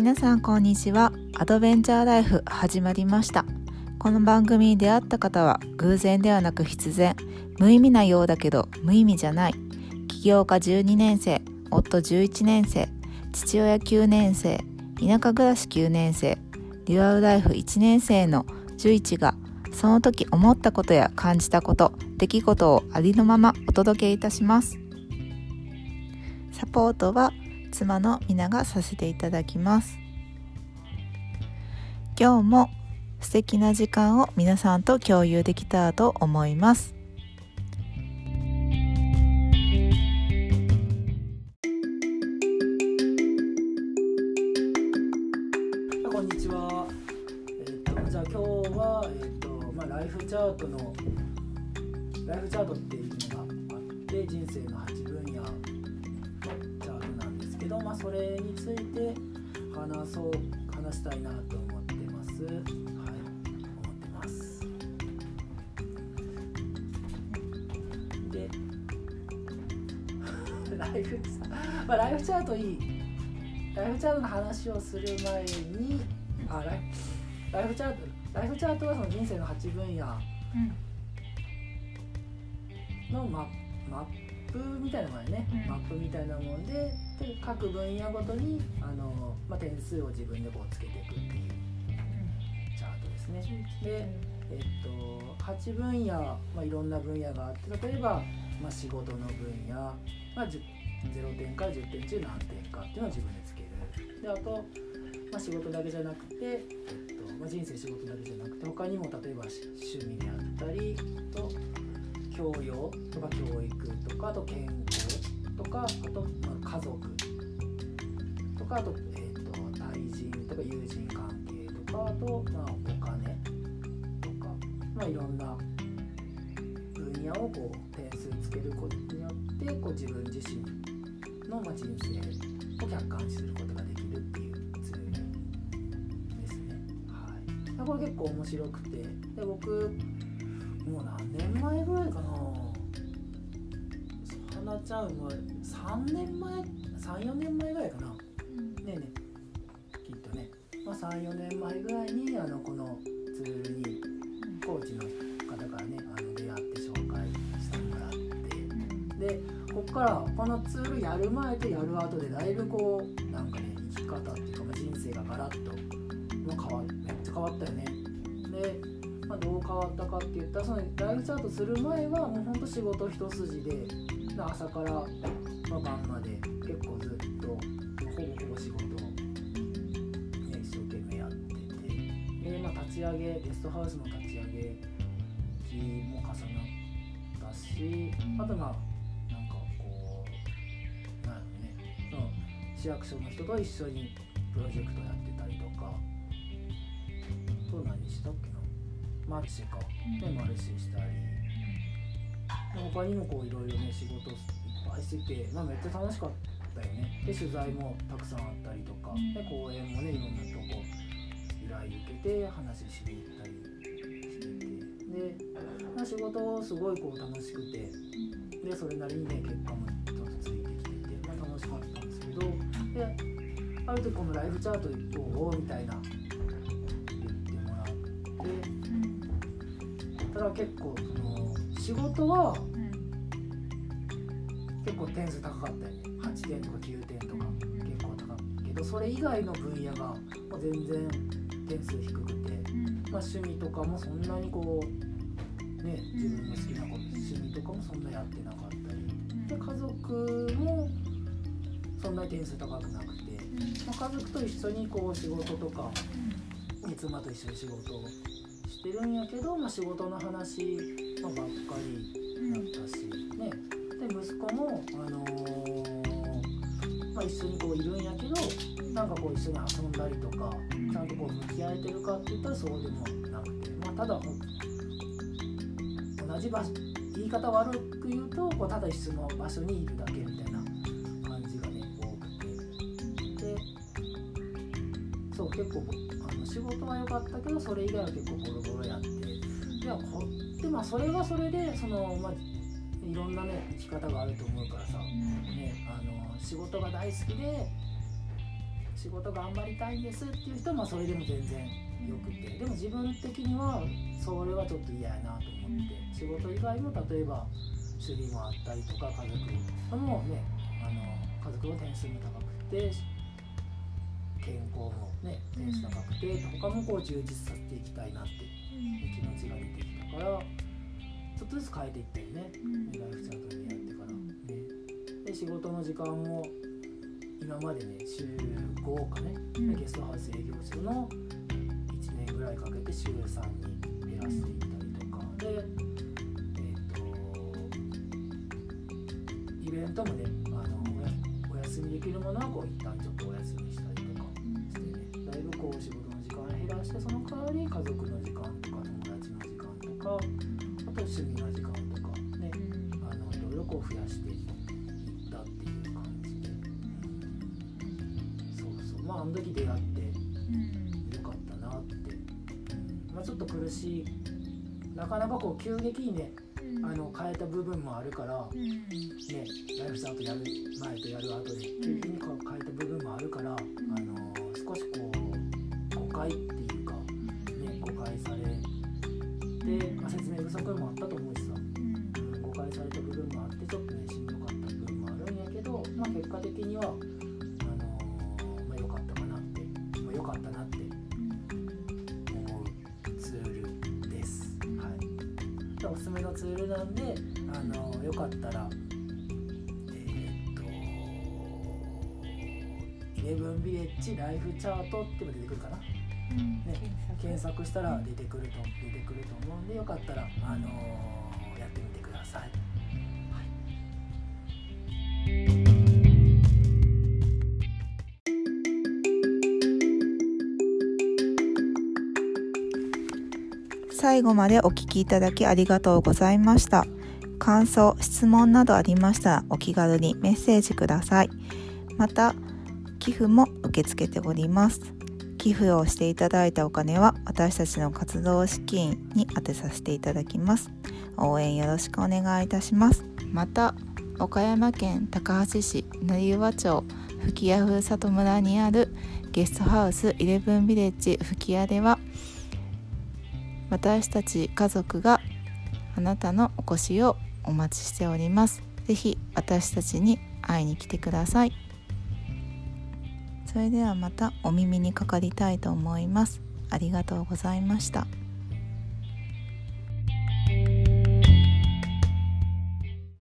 皆さんこんにちは。アドベンチャーライフ始まりました。この番組に出会った方は偶然ではなく必然。無意味なようだけど無意味じゃない。起業家12年生夫11年生父親9年生田舎暮らし9年生デュアルライフ1年生の11がその時思ったことや感じたこと出来事をありのままお届けいたします。サポートは妻の皆がさせていただきます今日も素敵な時間を皆さんと共有できたらと思いますこんにちは。えっ、とじゃあ今日はえっ、とまあライフチャートのライフチャートっていうのがあって人生の8まあそれについて話そう話したいなと思ってます。はい、思ってます。で、ライフチャ まあライフチャートいい。ライフチャートの話をする前にあライライフチャートライフチャートはその人生の8分野のママップみたいなもんやね、うん。マップみたいなもんでで各分野ごとにあの、まあ、点数を自分でこうつけていくっていうチャートですね。でえっと、8分野、まあ、いろんな分野があって例えば、まあ、仕事の分野、まあ、10 0点から10点中何点かっていうのを自分でつける。であと、まあ、仕事だけじゃなくて、えっとまあ、人生仕事だけじゃなくて他にも例えばし趣味であったりと教養とか教育とかあと健康とかあと、ま、家族とかあと,、えっと対人とか友人関係とかあと、まあ、お金とか、まあ、いろんな分野をこう点数つけることによってこう自分自身のま人生を客観視することができるっていうツールですね。はい、これ結構面白くてで僕もう何年前ぐらいかな。花ちゃんは3年前34年前ぐらいかな。ねえねえ。きっとね、まあ、34年前ぐらいにあのこのツールにコーチの方からねあの出会って紹介してもらって。でここからこのツールやる前とやる後でだいぶこうなんかね生き方っていうか、まあ、人生がガラッと、まあ、変わめっちゃ変わったよね。で、まあ、どう変わったかって言ったらそのライフチャートする前はもうほんと仕事一筋で朝から、ま、晩まで結構ずっとほぼほぼ仕事を、ね、一生懸命やってて。で、まあ、立ち上げゲストハウスの立ち上げ日も重なったしあとまあなんかこうなんやろねその市役所の人と一緒にプロジェクトやってたりとかと何したっけな。マルシェか、でマルシェしたり。で他にもこういろいろね仕事いっぱいしてて、まあ、めっちゃ楽しかったよね。で取材もたくさんあったりとか。で講演もねいろんなとこ依頼受けて話しに行ったりしててで、まあ、仕事すごいこう楽しくてでそれなりにね結果もちょっとついてきてて、まあ、楽しかったんですけどである時このライフチャートどうみたいなってただ結構その仕事は結構点数高かったよね。8点とか9点とか結構高かったけどそれ以外の分野がもう全然点数低くて、まあ、趣味とかもそんなにこうね自分の好きなこと趣味とかもそんなやってなかったり。で家族もそんなに点数高くなくて、まあ、家族と一緒にこう仕事とか妻と一緒に仕事をしてるんやけど、まあ、仕事の話、まあばっかりだったし、ね、で息子も、あのーまあ、一緒にこういるんやけどなんかこう一緒に遊んだりとかちゃんとこう向き合えてるかって言ったらそうでもなくて、まあ、ただ同じ場所言い方悪く言うとこうただ一緒の場所にいるだけみたいな結構あの仕事は良かったけどそれ以外は結構ボロボロやっていやこでまあそれはそれでその、まあ、いろんなね生き方があると思うからさ、ね、あの仕事が大好きで仕事頑張りたいんですっていう人もそれでも全然よくて。でも自分的にはそれはちょっと嫌やなと思って仕事以外も例えば趣味もあったりとか家族もねあの家族の点数も高くて健康もね点数高くて他もこう充実させていきたいなっていう気持ちが出てきたからちょっとずつ変えていってるね、ライフチャートにやってからねで仕事の時間も今までね週5かね、ゲストハウス営業するの1年ぐらいかけて週3に減らしていったりとかでえっ、とイベントもねあのお休みできるものはこう一旦ちょっとお休みしたりとかしてねだいぶこう仕事の時間を減らしてその代わり家族の時間とか友達の時間とかあと趣味の時間とかねあのいろいろこう増やしていったっていう感じで、そうそう。まああの時出会ってよかったなって、まあ、ちょっと苦しい。なかなかこう急激にねあの変えた部分もあるから、ね、ライフスタートやる前とやる後で急激に変えた部分もあるから、あの少しこう誤解っていうか、ね、誤解されて、まあ、説明不足もあったと思うしさ、うん、誤解された部分もあってちょっとねしんどかった部分もあるんやけど、まあ、結果的にはあのまあ、良かったかなって、まあ、良かったなって思うツールです。はい。でおすすめのツールなんであのよかったらイレブンビレッジライフチャート」っても出てくるかな、ね、検索。したら出てくると出てくると思うんでよかったらあのやってみてください。最後までお聞きいただきありがとうございました。感想質問などありましたらお気軽にメッセージください。また寄付も受け付けております。寄付をしていただいたお金は私たちの活動資金に充てさせていただきます。応援よろしくお願いいたします。また岡山県高梁市成羽町吹屋風里村にあるゲストハウスイレブンビレッジ吹屋では私たち家族があなたのお越しをお待ちしております。ぜひ私たちに会いに来てください。それではまたお耳にかかりたいと思います。ありがとうございました。